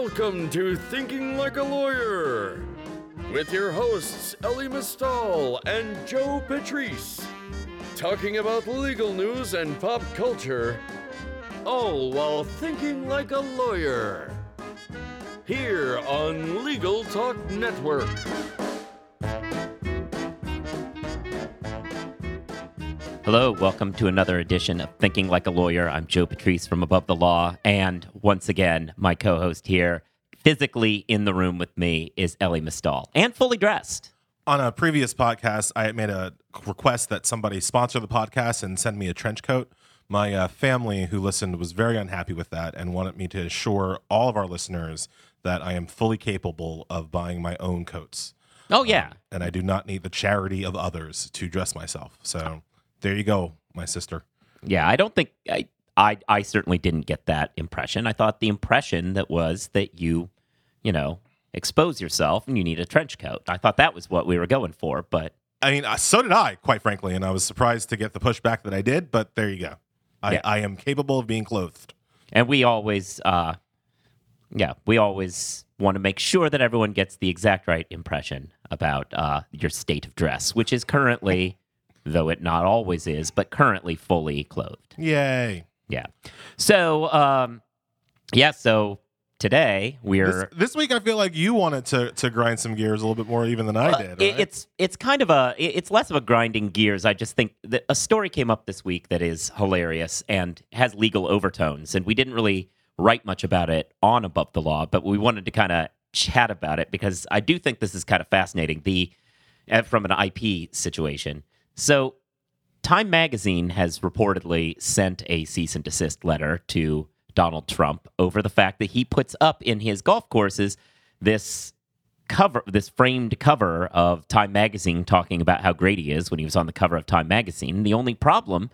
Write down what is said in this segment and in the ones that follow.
Welcome to Thinking Like a Lawyer with your hosts Elie Mystal and Joe Patrice, talking about legal news and pop culture, all while thinking like a lawyer. Here on Legal Talk Network. Hello, welcome to another edition of Thinking Like a Lawyer. I'm Joe Patrice from Above the Law, and once again, my co-host here, physically in the room with me, is Elie Mystal, and fully dressed. on a previous podcast, I made a request that somebody sponsor the podcast and send me a trench coat. My uh, family who listened was very unhappy with that and wanted me to assure all of our listeners that I am fully capable of buying my own coats. Oh yeah, And I do not need the charity of others to dress myself. So there you go, my sister. yeah. I don't think I, I, I certainly didn't get that impression. I thought the impression that was that you, you know, expose yourself and you need a trench coat. I thought that was what we were going for, but I mean, uh, so did I, quite frankly. And I was surprised to get the pushback that I did, but there you go. I, Yeah. I am capable of being clothed. and we always uh yeah we always want to make sure that everyone gets the exact right impression about uh your state of dress which is currently though it not always is but currently fully clothed Yay. yeah so um yeah so today we're this week, I feel like you wanted to to grind some gears a little bit more even than I Uh, did. it- right? It's it's kind of a it's less of a grinding gears. I just think that a story came up this week that is hilarious and has legal overtones, and we didn't really write much about it on Above the Law, but we wanted to kind of chat about it because I do think this is kind of fascinating. The uh, from an IP situation. So, Time Magazine has reportedly sent a cease and desist letter to Donald Trump over the fact that he puts up in his golf courses this cover, this framed cover of Time Magazine talking about how great he is when he was on the cover of Time Magazine. The only problem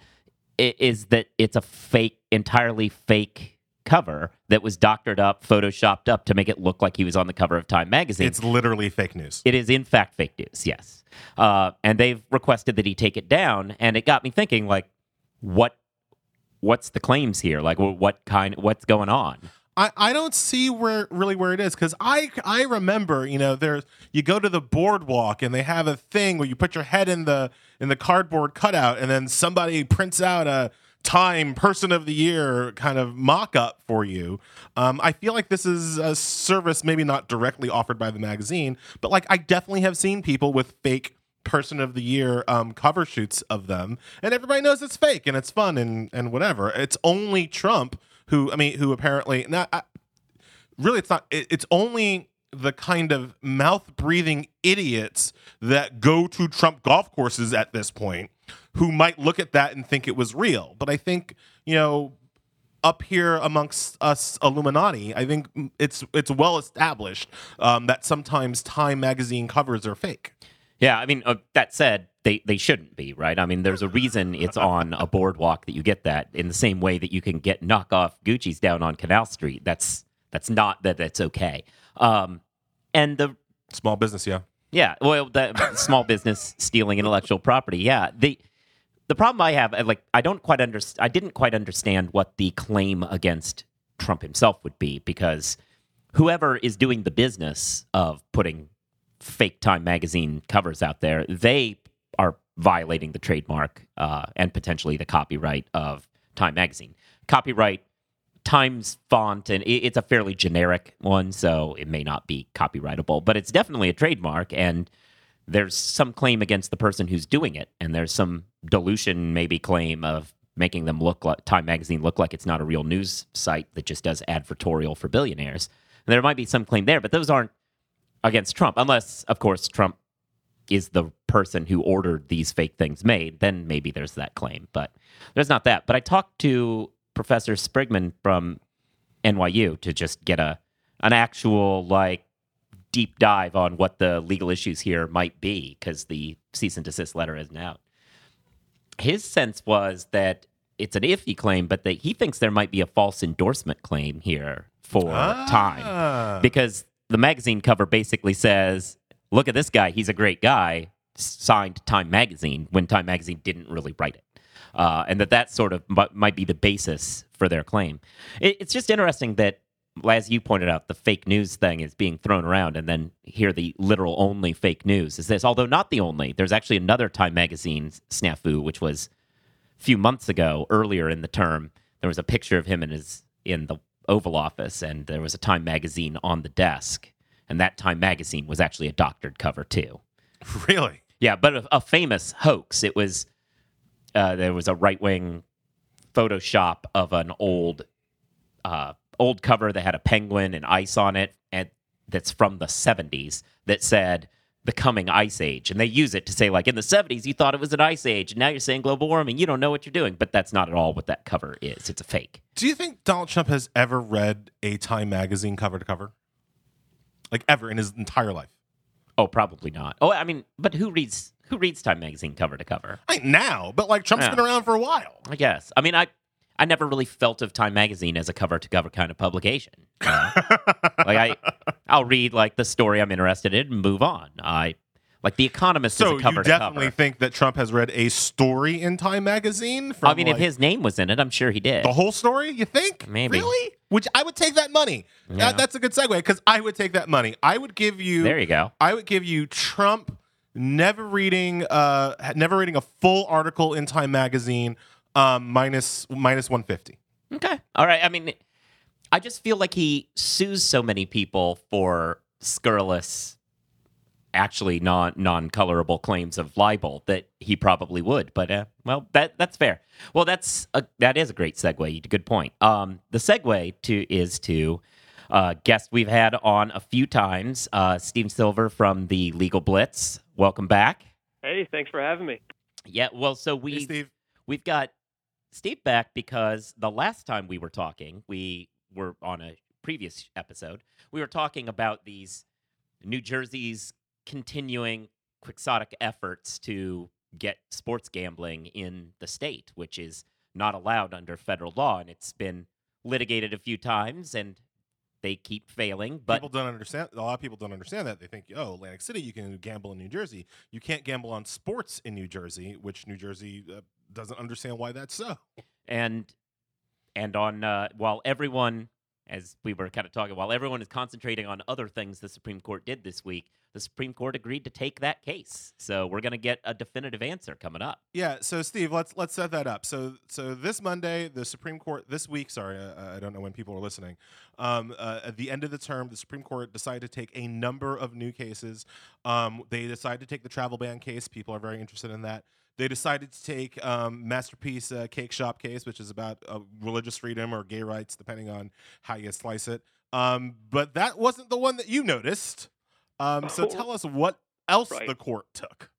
is that it's a fake, entirely fake cover that was doctored up, photoshopped up to make it look like he was on the cover of Time Magazine. it's literally fake news. It is in fact fake news, yes. Uh, and they've requested that he take it down, and it got me thinking, like, what, what's the claims here? Like, what kind, what's going on? I, I don't see where really where it is because I I remember you know there's you go to the boardwalk and they have a thing where you put your head in the in the cardboard cutout and then somebody prints out a time person of the year kind of mock up for you. Um, I feel like this is a service maybe not directly offered by the magazine, but like I definitely have seen people with fake person of the year um, cover shoots of them and everybody knows it's fake and it's fun and and whatever. It's only Trump who I mean who apparently not I, really it's not it, it's only the kind of mouth breathing idiots that go to Trump golf courses at this point who might look at that and think it was real. But I think, you know, up here amongst us Illuminati, I think it's it's well established um, that sometimes Time magazine covers are fake. Yeah, I mean, uh, that said, they, they shouldn't be, right? I mean, there's a reason it's on a boardwalk that you get that in the same way that you can get knockoff Gucci's down on Canal Street. That's that's not that that's okay. Um, and the Small business, yeah. Yeah, well, the small business stealing intellectual property. Yeah, the the problem I have, like, I don't quite understand. I didn't quite understand what the claim against Trump himself would be because whoever is doing the business of putting fake Time magazine covers out there, they are violating the trademark uh, and potentially the copyright of Time magazine. Copyright Times font, and it's a fairly generic one, so it may not be copyrightable, but it's definitely a trademark. And there's some claim against the person who's doing it, and there's some dilution, maybe claim of making them look like Time Magazine look like it's not a real news site that just does advertorial for billionaires. And there might be some claim there, but those aren't against Trump, unless, of course, Trump is the person who ordered these fake things made, then maybe there's that claim. But there's not that. But I talked to Professor Sprigman from NYU to just get a an actual like deep dive on what the legal issues here might be because the cease and desist letter isn't out. His sense was that it's an iffy claim, but that he thinks there might be a false endorsement claim here for time Ah. because the magazine cover basically says, "Look at this guy; he's a great guy." Signed Time Magazine when Time Magazine didn't really write it, uh, and that that sort of mi- might be the basis for their claim. It, it's just interesting that as you pointed out, the fake news thing is being thrown around, and then here the literal only fake news is this. Although not the only, there's actually another Time magazine snafu, which was a few months ago, earlier in the term. There was a picture of him in his in the Oval Office, and there was a Time magazine on the desk, and that Time magazine was actually a doctored cover too. Really? Yeah, but a, a famous hoax. It was uh, there was a right wing Photoshop of an old uh, old cover that had a penguin and ice on it, and that's from the '70s that said the coming ice age, and they use it to say like in the '70s you thought it was an ice age, and now you're saying global warming. You don't know what you're doing, but that's not at all what that cover is. It's a fake. Do you think Donald Trump has ever read a Time magazine cover to cover? Like ever in his entire life? Oh, probably not. Oh, I mean, but who reads who reads Time magazine cover to cover? I think now, but like Trump's Yeah. been around for a while. I guess. I mean, I I never really felt of Time magazine as a cover to cover kind of publication. know? like I, I'll read like the story I'm interested in and move on. I like The Economist So is a cover you definitely cover. think that Trump has read a story in Time magazine? From I mean, like, if his name was in it, I'm sure he did. the whole story, you think? Maybe. Really? Which I would take that money. Yeah. That- that's a good segue because I would take that money. I would give you. there you go. I would give you Trump never reading uh never reading a full article in Time magazine um minus minus 150. Okay. All right. I mean, I just feel like he sues so many people for scurrilous, actually non non colorable claims of libel that he probably would. But uh, well, that that's fair. Well, that's a, that is a great segue. Good point. Um, the segue to is to. Uh, guest we've had on a few times, uh, Steve Silver from the Legal Blitz. Welcome back. Hey, thanks for having me. Yeah, well, so Hey, we Steve. we've got Steve back because the last time we were talking, we were on a previous episode, we were talking about these New Jersey's continuing quixotic efforts to get sports gambling in the state, which is not allowed under federal law, and it's been litigated a few times, and they keep failing. But people don't understand. A lot of people don't understand that. They think, oh, Atlantic City, you can gamble in New Jersey. You can't gamble on sports in New Jersey, which New Jersey uh, doesn't understand why that's so. and and on uh, while everyone as we were kind of talking while everyone is concentrating on other things the supreme court did this week the supreme court agreed to take that case so we're going to get a definitive answer coming up Yeah. So, Steve, let's let's set that up. So, so this Monday, the Supreme Court. This week, sorry, uh, I don't know when people are listening. Um, uh, at the end of the term, the Supreme Court decided to take a number of new cases. Um, they decided to take the travel ban case. People are very interested in that. They decided to take um, Masterpiece uh, Cake Shop case, which is about uh, religious freedom or gay rights, depending on how you slice it. Um, but that wasn't the one that you noticed. Um, so Oh. tell us what else Right. the court took.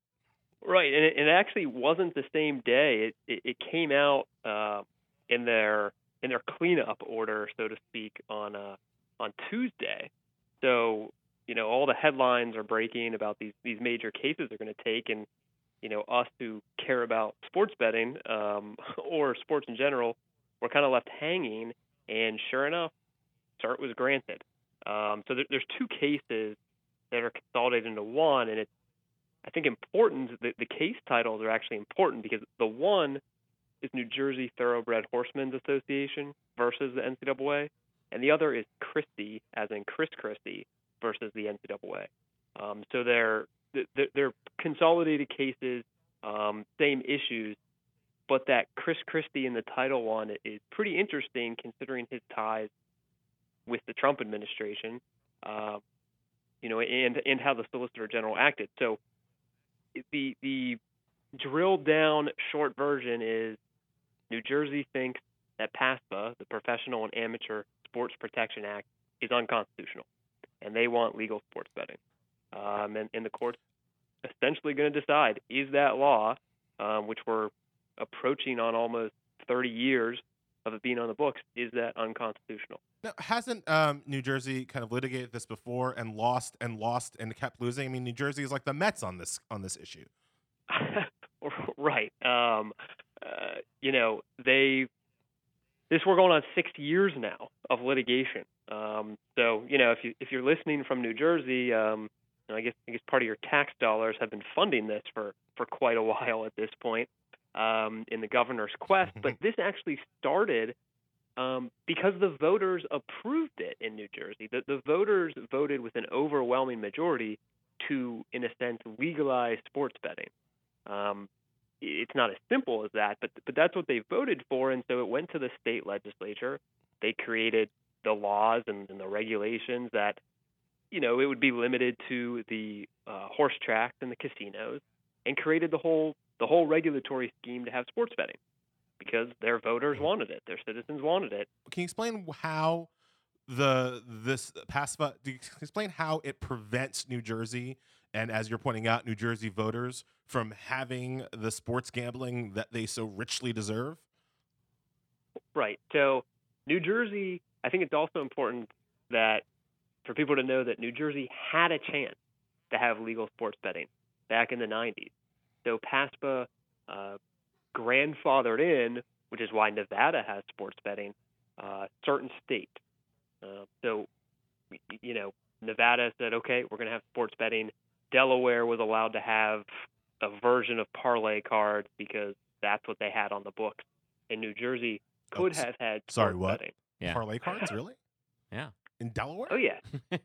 Right, and it, it actually wasn't the same day. It it, it came out uh, in their in their cleanup order, so to speak, on uh, on Tuesday. So you know all the headlines are breaking about these these major cases they're going to take, and you know us who care about sports betting um, or sports in general, we're kind of left hanging. And sure enough, cert was granted. Um, so there, there's two cases that are consolidated into one, and it's I think important that the case titles are actually important because the one is New Jersey Thoroughbred Horsemen's Association versus the NCAA, and the other is Christie, as in Chris Christie, versus the NCAA. Um, so they're they're, consolidated cases, um, same issues, but that Chris Christie in the title one is pretty interesting considering his ties with the Trump administration, uh, you know, and and how the Solicitor General acted. So the the drilled down short version is New Jersey thinks that PASPA, the Professional and Amateur Sports Protection Act, is unconstitutional, and they want legal sports betting. Um, and, and the court's essentially going to decide is that law, um, which we're approaching on almost 30 years of it being on the books, is that unconstitutional? Now, hasn't um, New Jersey kind of litigated this before and lost and lost and kept losing? I mean, New Jersey is like the Mets on this on this issue. right. Um, uh, you know, they this we're going on six years now of litigation. Um, so you know, if you if you're listening from New Jersey, um, I guess I guess part of your tax dollars have been funding this for for quite a while at this point um, in the governor's quest. But this actually started um, because the voters approved it in New Jersey. The, the voters voted with an overwhelming majority to, in a sense, legalize sports betting. Um, it's not as simple as that, but but that's what they voted for, and so it went to the state legislature. They created the laws and, and the regulations that, you know, it would be limited to the uh, horse tracks and the casinos, and created the whole the whole regulatory scheme to have sports betting because their voters wanted it, their citizens wanted it. Can you explain how the this PASPA? Do you explain how it prevents New Jersey and, as you're pointing out, New Jersey voters from having the sports gambling that they so richly deserve? Right. So, New Jersey, I think it's also important that for people to know that New Jersey had a chance to have legal sports betting back in the 90s. So, PASPA uh, grandfathered in, which is why Nevada has sports betting, uh, certain states. Uh, so, you know, Nevada said, okay, we're going to have sports betting. Delaware was allowed to have a version of parlay cards because that's what they had on the books. And New Jersey could Oh, have had sorry, what? betting. Yeah. Parlay cards, really? Yeah. In Delaware? Oh yeah,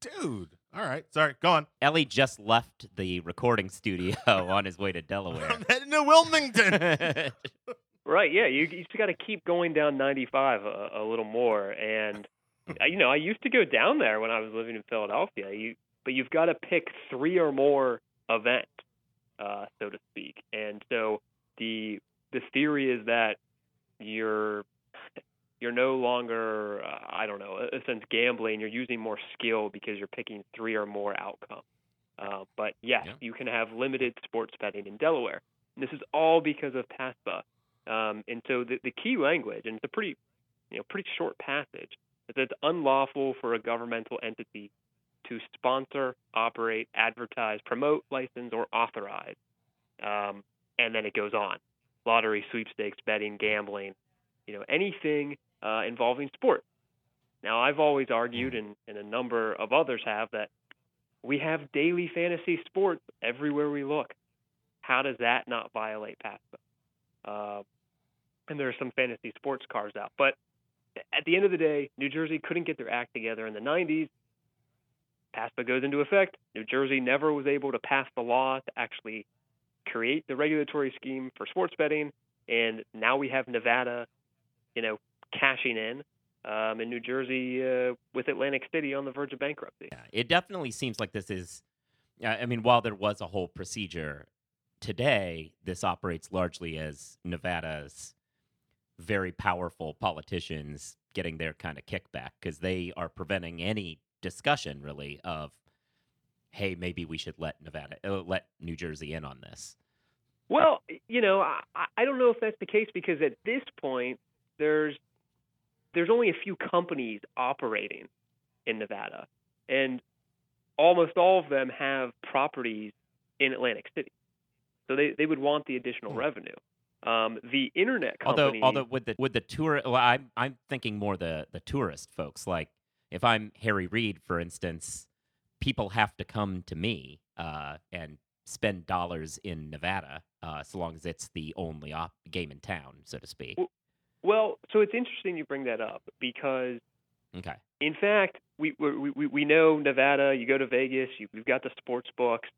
Dude. All right. Sorry. Go on. Elie just left the recording studio on his way to Delaware. I'm heading to Wilmington. right. Yeah, you you just got to keep going down 95 a, a little more. And you know, I used to go down there when I was living in Philadelphia. You, but you've got to pick three or more events, uh, so to speak. And so the the theory is that you're you're no longer uh, I don't know sense gambling. You're using more skill because you're picking three or more outcomes. Uh, but yes, Yeah. you can have limited sports betting in Delaware. And this is all because of PASPA. Um, and so the, the key language, and it's a pretty, you know, pretty short passage, is that it's unlawful for a governmental entity to sponsor, operate, advertise, promote, license, or authorize. Um, and then it goes on: lottery, sweepstakes, betting, gambling, you know, anything uh, involving sport. Now, I've always argued, and, and a number of others have, that we have daily fantasy sports everywhere we look. How does that not violate PASPA? Uh, and there are some fantasy sports cars out. But at the end of the day, New Jersey couldn't get their act together in the 90s. PASPA goes into effect. New Jersey never was able to pass the law to actually create the regulatory scheme for sports betting. And now we have Nevada, you know, cashing in, um, and New Jersey uh, with Atlantic City on the verge of bankruptcy. Yeah, it definitely seems like this is. I I mean, while there was a whole procedure, today this operates largely as Nevada's very powerful politicians getting their kind of kickback because they are preventing any discussion really of, hey, maybe we should let Nevada, uh, let New Jersey in on this. Well, you know, I, I don't know if that's the case because at this point, there's there's only a few companies operating in Nevada, and almost all of them have properties in Atlantic City, so they, they would want the additional Hmm. revenue. Um, the internet Although, although with the with the tour, well, I'm I'm thinking more the the tourist folks. Like if I'm Harry Reid, for instance, people have to come to me uh, and spend dollars in Nevada, uh, so long as it's the only op- game in town, so to speak. Well- well, so it's interesting you bring that up because Okay. in fact, we we we, we know Nevada. You go to Vegas, you, we've got the sports books,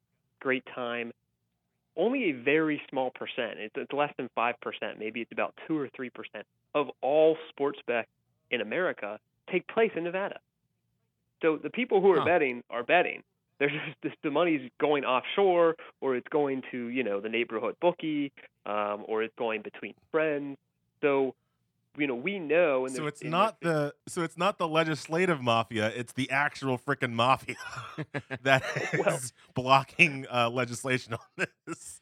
great time. Only a very small percent. It's, it's less than five percent. Maybe it's about two or three percent of all sports bets in America take place in Nevada. So the people who are Huh. betting are betting. There's just this, the money's going offshore, or it's going to you know the neighborhood bookie, um, or it's going between friends. So you know we know. And so it's not there's- the so it's not the legislative mafia. It's the actual freaking mafia that is Well- blocking uh, legislation on this.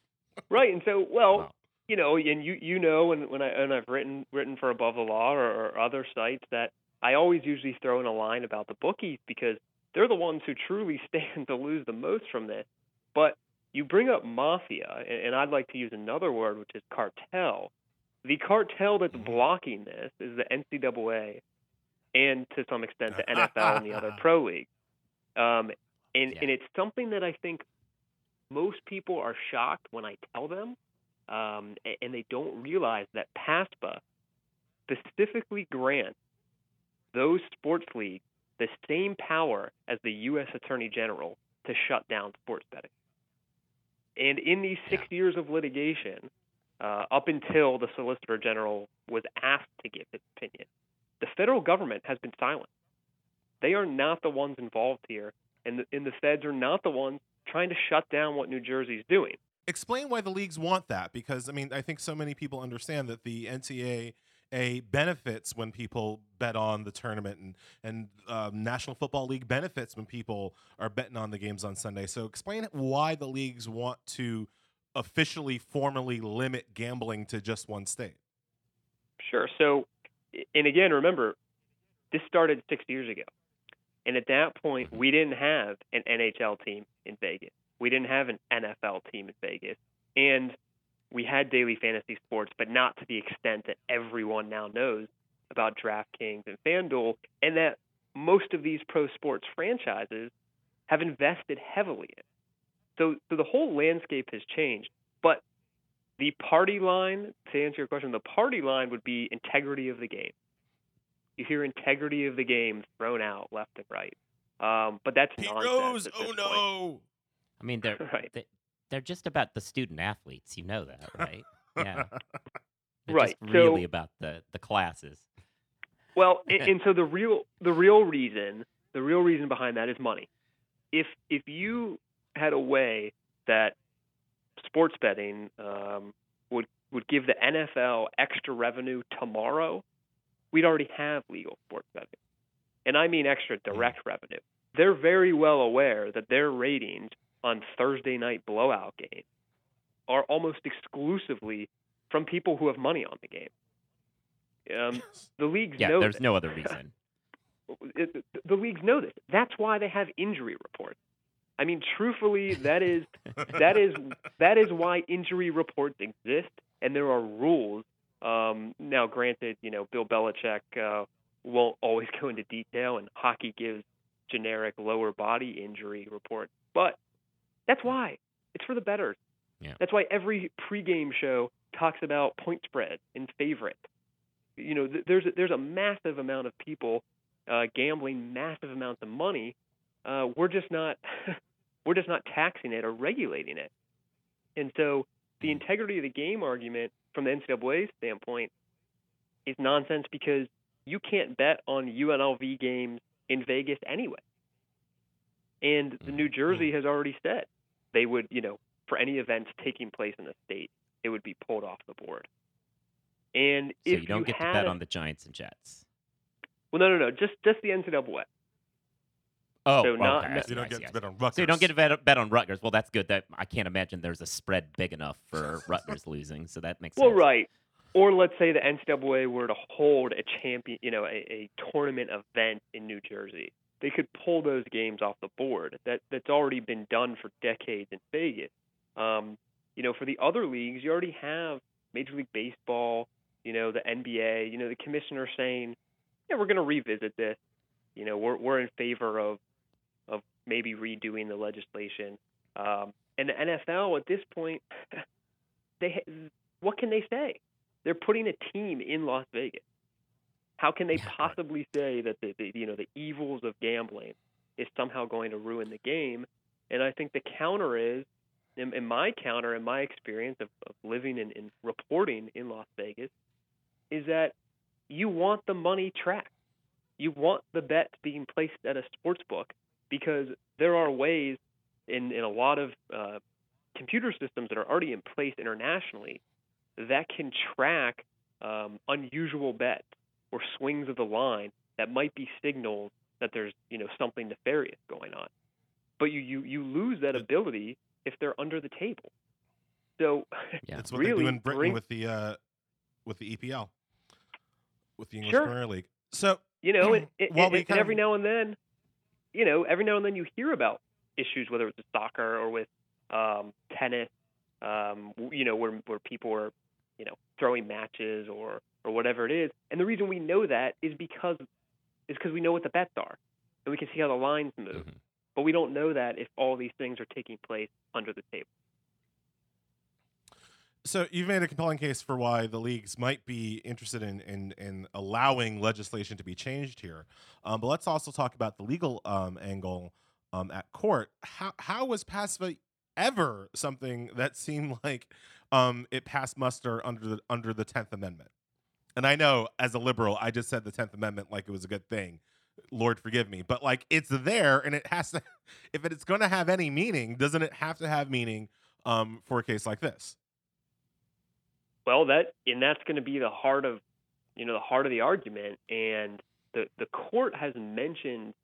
Right, and so well, Wow. you know, and you you know, and when I and I've written written for Above the Law or, or other sites that I always usually throw in a line about the bookies because they're the ones who truly stand to lose the most from this. But you bring up mafia, and, and I'd like to use another word, which is cartel. The cartel that's blocking this is the NCAA, and to some extent the NFL and the other pro leagues. Um, and Yeah. and it's something that I think most people are shocked when I tell them, um, and they don't realize that PASPA specifically grants those sports leagues the same power as the U.S. Attorney General to shut down sports betting. And in these six years of litigation, uh, up until the Solicitor General was asked to give his opinion, the federal government has been silent. They are not the ones involved here, and the, and the feds are not the ones trying to shut down what New Jersey's doing. Explain why the leagues want that, because I mean, I think so many people understand that the NCAA benefits when people bet on the tournament, and and um, National Football League benefits when people are betting on the games on Sunday. So explain why the leagues want to officially, formally limit gambling to just one state. Sure. So, and again, remember, this started six years ago. And at that point, we didn't have an NHL team in Vegas. We didn't have an NFL team in Vegas. And we had daily fantasy sports, but not to the extent that everyone now knows about DraftKings and FanDuel, and that most of these pro sports franchises have invested heavily in. So, so the whole landscape has changed. But the party line, to answer your question, the party line would be integrity of the game. You hear integrity of the game thrown out left and right. Um, but that's Pete nonsense. Rose, at oh this no! I mean, they're Right. they, they're just about the student athletes. You know that, right? Yeah. They're Right, Just so- really about the the classes. Well, and, and so the real the real reason the real reason behind that is money. If if you had a way that sports betting um, would would give the NFL extra revenue tomorrow, we'd already have legal sports betting, and I mean extra direct revenue. They're very well aware that their ratings on Thursday night blowout games are almost exclusively from people who have money on the game. Um, the leagues Yeah, know there's this. no other reason. It- the leagues know this. That's why they have injury reports. I mean, truthfully, that is that is that is why injury reports exist, and there are rules. Um, now, granted, you know, Bill Belichick uh, won't always go into detail, and hockey gives generic lower body injury reports, but that's why it's for the better. Yeah. That's why every pregame show talks about point spread and favorite. You know, th- there's a, there's a massive amount of people uh, gambling massive amounts of money. Uh, we're just not we're just not taxing it or regulating it. And so the integrity of the game argument from the NCAA standpoint is nonsense because you can't bet on UNLV games in Vegas anyway. And the New Jersey has already said they would, you know, for any events taking place in the state, it would be pulled off the board. And So if you don't get to bet a- on the Giants and Jets. well, no, no, no, just just the NCAA. Oh, So not- okay, I no- see, You don't get see, to bet on Rutgers. So you don't get to bet, bet on Rutgers. Well, that's good. That I can't imagine there's a spread big enough for Rutgers losing. So that makes Well, sense. Well, right. Or let's say the NCAA were to hold a champion, you know, a, a tournament event in New Jersey. They could pull those games off the board. That that's already been done for decades in Vegas. Um, you know, for the other leagues, you already have Major League Baseball. You know, the NBA. You know, the commissioner saying, "Yeah, we're going to revisit this. You know, we're we're in favor of of maybe redoing the legislation." Um, and the NFL at this point, they what can they say? They're putting a team in Las Vegas. How can they Yeah, possibly say that the, the you know the evils of gambling is somehow going to ruin the game? And I think the counter is, in, in my counter, in my experience of, of living and, and reporting in Las Vegas, is that you want the money tracked. You want the bets being placed at a sports book because there are ways in, in a lot of uh, computer systems that are already in place internationally that can track um, unusual bets or swings of the line that might be signals that there's you know something nefarious going on. But you you, you lose that ability if they're under the table. So Yeah. That's what they really do in Britain bring- with the uh, with the EPL, with the English Sure. Premier League. So you know, and, and, Well, and- we and kind every of- now and then, you know, every now and then you hear about issues, whether it's with soccer or with um, tennis, um, you know, where where people are, you know, throwing matches or or whatever it is. And the reason we know that is because is because we know what the bets are, and we can see how the lines move. Mhm. But we don't know that if all these things are taking place under the table. So you've made a compelling case for why the leagues might be interested in in, in allowing legislation to be changed here. Um, but let's also talk about the legal um, angle um, at court. How how was PASPA ever something that seemed like um, it passed muster under the under the Tenth Amendment? And I know as a liberal, I just said the Tenth Amendment like it was a good thing. Lord forgive me, but like it's there, and it has to. If it's going to have any meaning, doesn't it have to have meaning um, for a case like this? Well, that and that's going to be the heart of, you know, the heart of the argument. And the the court has mentioned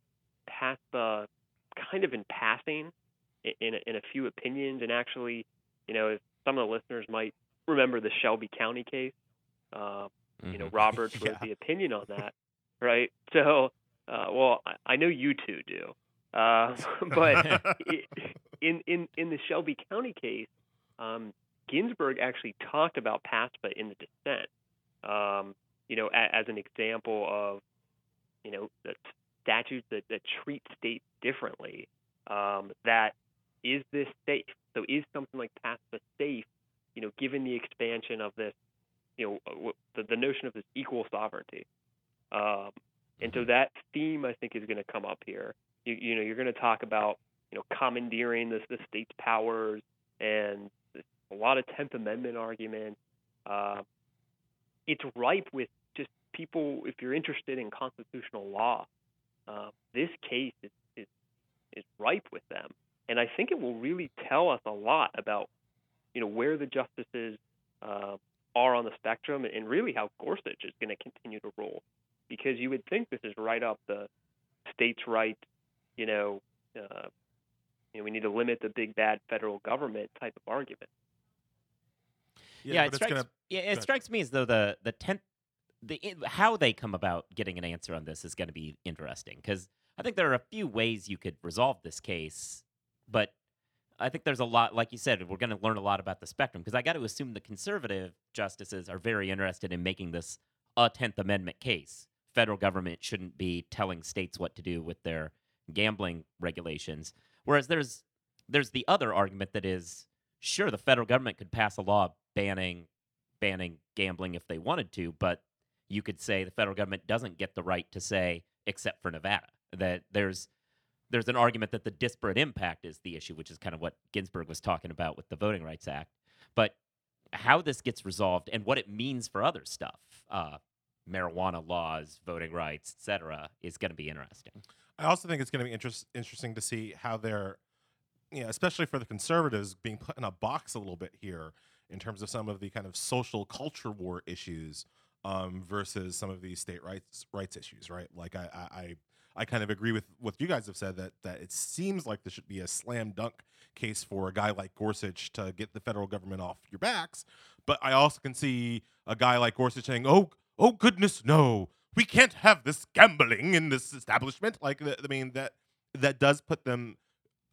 PASPA kind of in passing in in a, few opinions. And actually, you know, some of the listeners might remember the Shelby County case, uh, you know, Mhm. Roberts wrote the opinion on that, right? So, uh, well, I, know you two do, uh, but in in in the Shelby County case, um, Ginsburg actually talked about PASPA in the dissent. Um, you know, a, as an example of you know the statutes that, that treat states differently. Um, that is this safe? So is something like PASPA safe? You know, given the expansion of this, you know, the, the notion of this equal sovereignty. Um, and so that theme, I think, is going to come up here. You, you know, you're going to talk about, you know, commandeering the, the state's powers and a lot of Tenth Amendment arguments. Uh, it's ripe with just people. If you're interested in constitutional law, uh, this case is, is is ripe with them, and I think it will really tell us a lot about, you know, where the justices uh, are on the spectrum, and really how Gorsuch is going to continue to rule because you would think this is right up the states' right, you know, uh, you know, we need to limit the big bad federal government type of argument. Yeah, but it strikes. gonna- yeah, it strikes me as though the the tenth, the how they come about getting an answer on this is going to be interesting because I think there are a few ways you could resolve this case, but I think there's a lot, like you said, we're going to learn a lot about the spectrum because I got to assume the conservative justices are very interested in making this a Tenth Amendment case. Federal government shouldn't be telling states what to do with their gambling regulations, whereas there's there's the other argument that is sure the federal government could pass a law banning banning gambling if they wanted to, but you could say the federal government doesn't get the right to say except for Nevada. That there's there's an argument that the disparate impact is the issue, which is kind of what Ginsburg was talking about with the Voting Rights Act. But how this gets resolved and what it means for other stuff, uh, marijuana laws, voting rights, etc., is going to be interesting. I also think it's going to be interest, interesting to see how they're, you know, especially for the conservatives, being put in a box a little bit here in terms of some of the kind of social culture war issues um, versus some of these state rights rights issues, right? Like I, I, I kind of agree with what you guys have said that that it seems like this should be a slam dunk case for a guy like Gorsuch to get the federal government off your backs. But I also can see a guy like Gorsuch saying, "Oh, oh goodness, no, we can't have this gambling in this establishment." Like, I mean that that does put them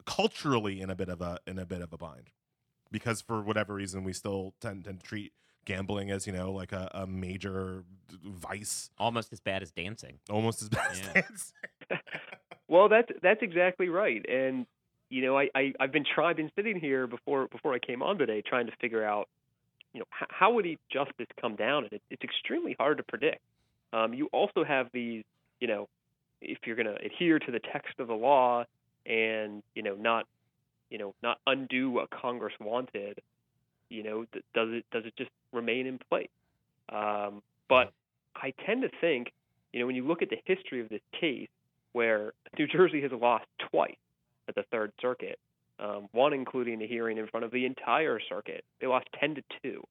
culturally in a bit of a in a bit of a bind because for whatever reason we still tend, tend to treat gambling as you know like a, a major vice Almost as bad as dancing. almost as bad as dancing. Well, that's that's exactly right. And you know, I, I I've been trying, been sitting here before before I came on today, trying to figure out, you know, how, how would each justice come down, and it, it's extremely hard to predict. Um, you also have these, you know, if you're going to adhere to the text of the law and you know not, you know, not undo what Congress wanted, you know, th- does it does it just remain in place? Um, but I tend to think, you know, when you look at the history of this case where New Jersey has lost twice at the Third Circuit, um, one including a hearing in front of the entire circuit. They lost 10 to 2.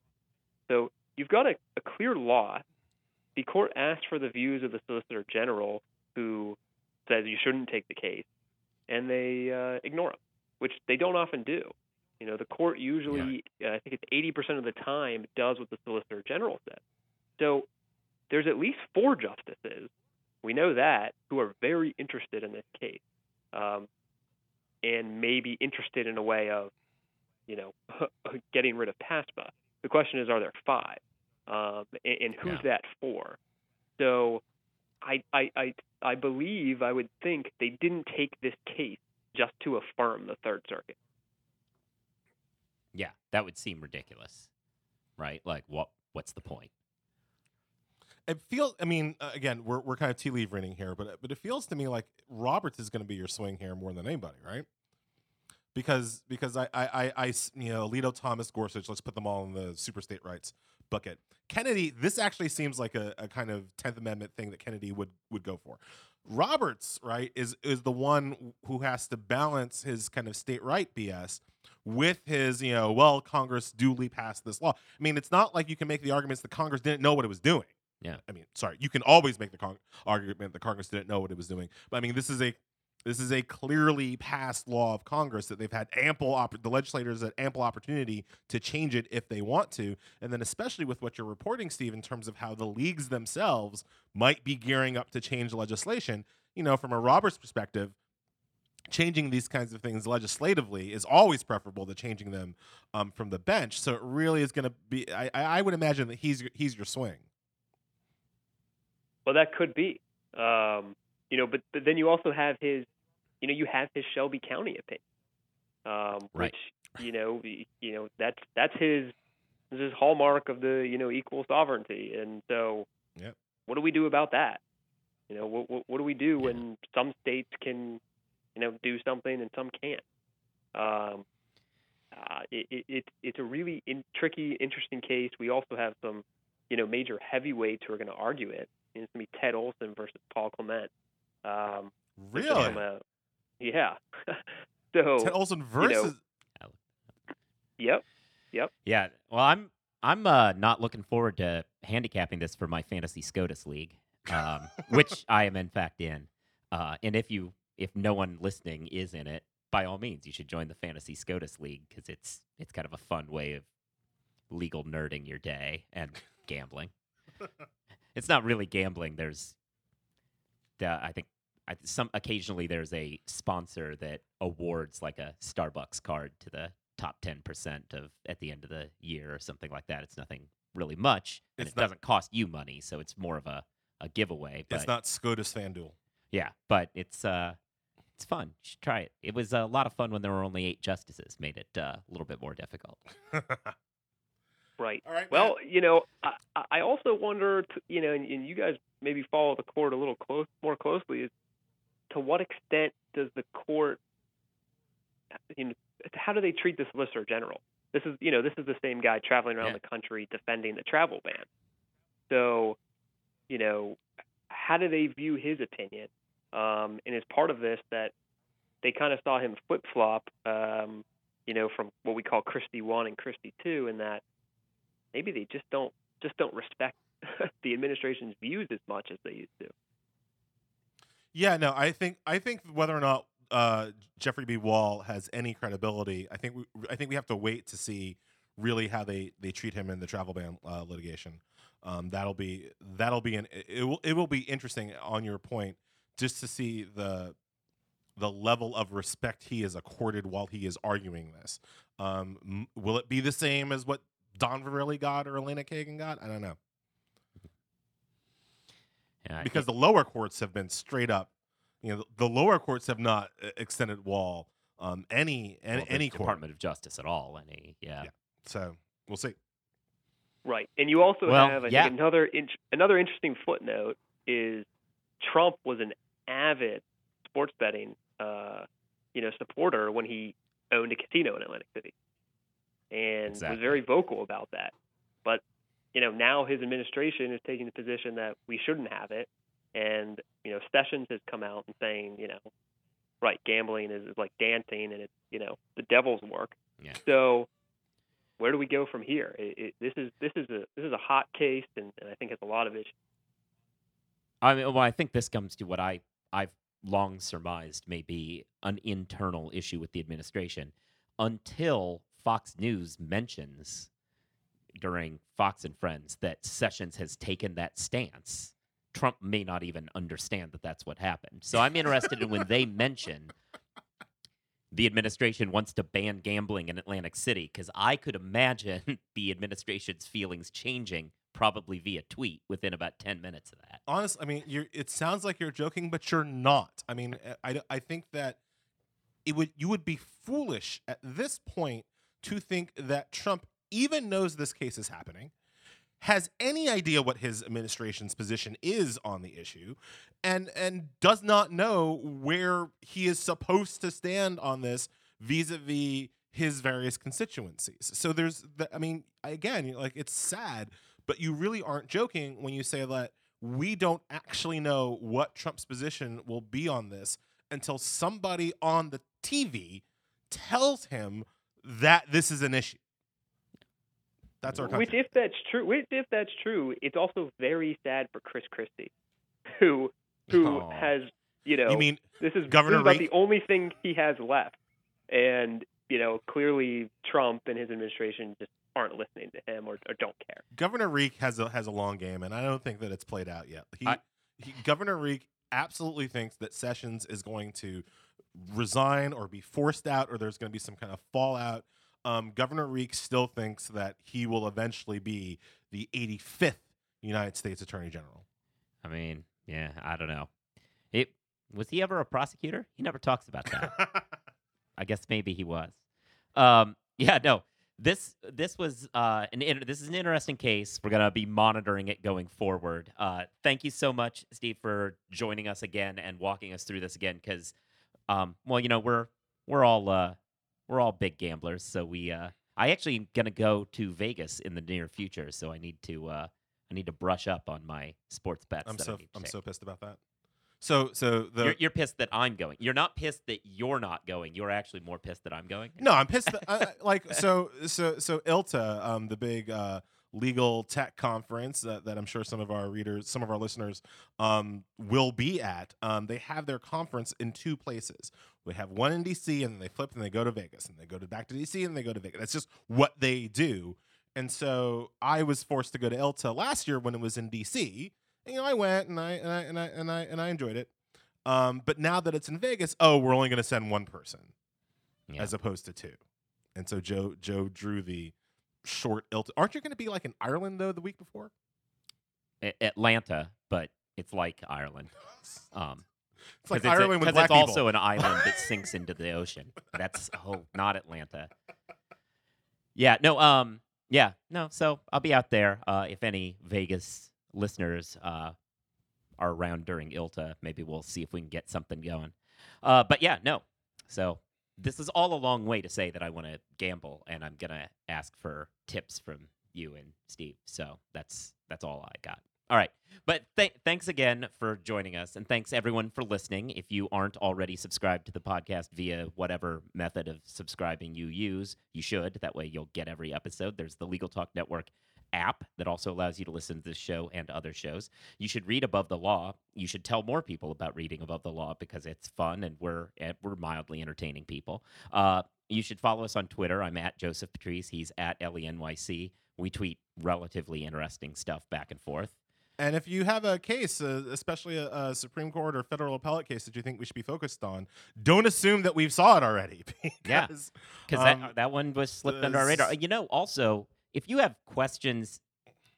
So you've got a, a clear law. The court asked for the views of the Solicitor General, who says you shouldn't take the case, and they uh, ignore them, which they don't often do. You know, the court usually, uh, I think it's 80% of the time, does what the Solicitor General says. So there's at least four justices we know that who are very interested in this case, um, and maybe interested in a way of, you know, getting rid of PASPA. The question is, are there five, um, and, and who's Yeah. that for? So, I, I, I, I believe, I would think they didn't take this case just to affirm the Third Circuit. Yeah, that would seem ridiculous. right? Like what what's the point? It feels. I mean, uh, again, we're we're kind of tea leaf reading here, but but it feels to me like Roberts is going to be your swing here more than anybody, right? Because because i i i you know Alito, Thomas, Gorsuch, let's put them all in the super state rights bucket. Kennedy, this actually seems like a, a kind of Tenth Amendment thing that Kennedy would would go for. Roberts, right, is is the one who has to balance his kind of state right BS with his, you know, well, Congress duly passed this law. I mean, it's not like you can make the arguments that Congress didn't know what it was doing. Yeah. I mean, sorry, you can always make the con- argument that Congress didn't know what it was doing. But I mean, this is a this is a clearly passed law of Congress that they've had ample the legislators had ample opportunity to change it if they want to. And then especially with what you're reporting, Steve, in terms of how the leagues themselves might be gearing up to change legislation. You know, from a Roberts perspective, changing these kinds of things legislatively is always preferable to changing them um, from the bench. So it really is going to be. I, I would imagine that he's he's your swing. Well, that could be. Um, you know, but but then you also have his, you know, you have his Shelby County opinion, um, Right. which you know, you know, that's that's his this is hallmark of the you know equal sovereignty, and so Yep. what do we do about that? You know, what what, what do we do Yeah. when some states can, you know, do something and some can't? Um, uh, it, it, it's it's a really in, tricky, interesting case. We also have some, you know, major heavyweights who are going to argue it. And it's going to be Ted Olson versus Paul Clement. Um, Really, from a- yeah. so Ted Olson versus. yep, Yep. Yeah. Well, I'm I'm uh, not looking forward to handicapping this for my fantasy SCOTUS league, um, which I am in fact in. Uh, and if you if no one listening is in it, by all means, you should join the fantasy SCOTUS league because it's it's kind of a fun way of legal nerding your day and gambling. it's not really gambling. There's, uh, I think, I, some occasionally there's a sponsor that awards like a Starbucks card to the top ten percent of at the end of the year or something like that. It's nothing really much, and It's it not- doesn't cost you money, so it's more of a a giveaway. But it's not SCOTUS FanDuel. yeah, but it's uh, it's fun. You should try it. It was a lot of fun when there were only eight justices. Made it uh, a little bit more difficult. right. All right. Well, you know, I, I also wonder, t- you know, and, and you guys maybe follow the court a little close, more closely, is to what extent does the court, you know, how do they treat the Solicitor General? This is, you know, this is the same guy traveling around Yeah. the country defending the travel ban. So, you know, how do they view his opinion? Um, and as part of this, that they kind of saw him flip flop, um, you know, from what we call Christie one and Christie two, and that maybe they just don't just don't respect the administration's views as much as they used to. Yeah, no, I think I think whether or not uh, Jeffrey B. Wall has any credibility, I think we, I think we have to wait to see really how they they treat him in the travel ban uh, litigation. Um, that'll be that'll be an it will it will be interesting on your point just to see the the level of respect he is accorded while he is arguing this. Um, m- will it be the same as what Don Verrilli got or Elena Kagan got? I don't know Yeah, because the lower courts have been straight up. You know, the lower courts have not uh, extended Wall um, any any, well, the any court. Department of Justice at all. Any yeah. Yeah. So we'll see. Right, and you also Well, have I yeah. think another in- another interesting footnote is Trump was an avid sports betting uh, you know supporter when he owned a casino in Atlantic City, and Exactly. was very vocal about that. But you know now his administration is taking the position that we shouldn't have it, and you know Sessions has come out and saying you know right gambling is, is like dancing and it's you know the devil's work. Yeah. So where do we go from here? It, it, this is this is a this is a hot case, and, and I think it's a lot of issues. I mean, well, I think this comes to what I I've long surmised may be an internal issue with the administration until Fox News mentions during Fox and Friends that Sessions has taken that stance. Trump may not even understand that that's what happened. So I'm interested in when they mention the administration wants to ban gambling in Atlantic City because I could imagine the administration's feelings changing probably via tweet within about 10 minutes of that. Honest, I mean, you're. It sounds like you're joking, but you're not. I mean, eh, I, I think that it would you would be foolish at this point to think that Trump even knows this case is happening, has any idea what his administration's position is on the issue, and and does not know where he is supposed to stand on this vis-a-vis his various constituencies. So there's, the, I mean, again, like it's sad, but you really aren't joking when you say that we don't actually know what Trump's position will be on this until somebody on the TV tells him that this is an issue. That's our country. Which, if that's true, which if that's true, it's also very sad for Chris Christie, who who Aw. has you know you mean this is Governor this is about Reed? the only thing he has left, and you know clearly Trump and his administration just aren't listening to him or, or don't care. Governor Reek has a has a long game, and I don't think that it's played out yet. He, I- he Governor Reek absolutely thinks that Sessions is going to resign or be forced out, or there's going to be some kind of fallout. Um, Governor Reek still thinks that he will eventually be the 85th United States Attorney General. I mean, yeah, I don't know. It was he ever a prosecutor? He never talks about that. I guess maybe he was. Um, yeah, no. This this was uh, an inter- this is an interesting case. We're gonna be monitoring it going forward. Uh, thank you so much, Steve, for joining us again and walking us through this again. Because, um, well, you know, we're we're all uh, we're all big gamblers, so we. Uh, I actually am gonna go to Vegas in the near future, so I need to uh, I need to brush up on my sports bets. I'm so I'm so pissed about that. So so the You're, you're pissed that I'm going. You're not pissed that you're not going. You're actually more pissed that I'm going. No, I'm pissed. That, I, I- like so, so, so ILTA, um, the big uh, legal tech conference that, that I'm sure some of our readers, some of our listeners, um, will be at. Um, they have their conference in two places. We have one in DC, and then they flip and they go to Vegas, and they go to back to DC, and they go to Vegas. That's just what they do. And so I was forced to go to ILTA last year when it was in DC. And, you know, I went and I and I and I and I, and I enjoyed it. Um, but now that it's in Vegas, oh, we're only going to send one person Yeah. as opposed to two. And so Joe Joe drew the short ilt. Aren't you going to be like in Ireland though the week before? A- Atlanta, but it's like Ireland. Um, It's like Ireland a, with 'cause black it's people. also an island that sinks into the ocean. That's oh, not Atlanta. Yeah, no, um, yeah, no. So I'll be out there. Uh, if any Vegas listeners uh, are around during ILTA, maybe we'll see if we can get something going. Uh, but yeah, no. So this is all a long way to say that I want to gamble, and I'm gonna ask for tips from you and Steve. So that's that's all I got. All right. But th- thanks again for joining us, and thanks everyone for listening. If you aren't already subscribed to the podcast via whatever method of subscribing you use, you should. That way, you'll get every episode. There's the Legal Talk Network app that also allows you to listen to this show and other shows. You should read Above the Law. You should tell more people about reading Above the Law because it's fun and we're we're mildly entertaining people. Uh, you should follow us on Twitter. I'm at Joseph Patrice. He's at ElieNYC. We tweet relatively interesting stuff back and forth. And if you have a case, uh, especially a, a Supreme Court or federal appellate case that you think we should be focused on, don't assume that we've saw it already. Yeah. because because Um, that that one was slipped under our radar. You know, also if you have questions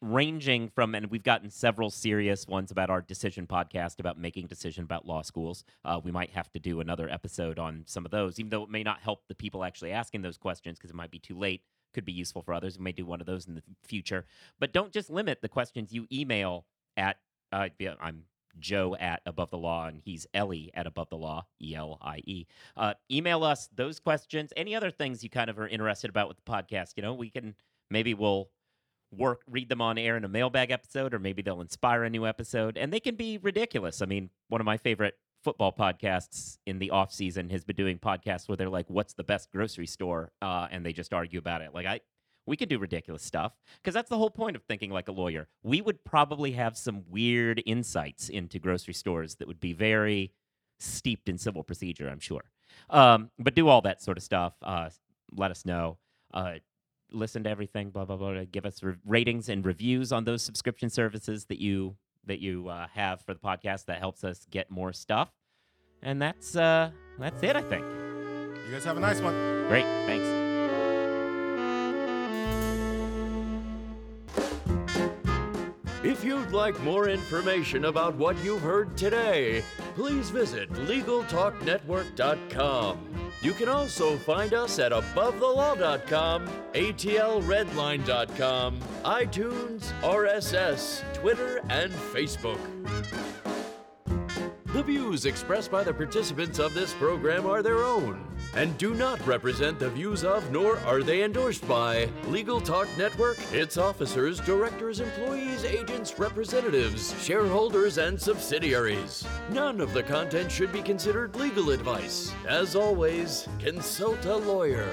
ranging from, and we've gotten several serious ones about our decision podcast about making decision about law schools. Uh, we might have to do another episode on some of those, even though it may not help the people actually asking those questions because it might be too late. Could be useful for others. We may do one of those in the future, but don't just limit the questions you email at. Uh, I'm Joe at Above the Law, and he's Elie at Above the Law, E L I E. Uh, email us those questions, any other things you kind of are interested about with the podcast. You know, we can maybe we'll work read them on air in a mailbag episode, or maybe they'll inspire a new episode, and they can be ridiculous. I mean, one of my favorite football podcasts in the off season has been doing podcasts where they're like, "What's the best grocery store?" Uh, and they just argue about it. Like I. We could do ridiculous stuff because that's the whole point of thinking like a lawyer. We would probably have some weird insights into grocery stores that would be very steeped in civil procedure, I'm sure. Um, but do all that sort of stuff. Uh, let us know. Uh, listen to everything. Blah blah blah. Give us re- ratings and reviews on those subscription services that you that you uh, have for the podcast. That helps us get more stuff. And that's uh, that's it. I think. you guys have a nice one. Great. Thanks. You'd like more information about what you've heard today, please visit LegalTalkNetwork.com. You can also find us at AboveTheLaw.com, ATLRedline.com, iTunes, RSS, Twitter, and Facebook. The views expressed by the participants of this program are their own and do not represent the views of nor are they endorsed by Legal Talk Network, its officers, directors, employees, agents, representatives, shareholders, and subsidiaries. None of the content should be considered legal advice. As always, consult a lawyer.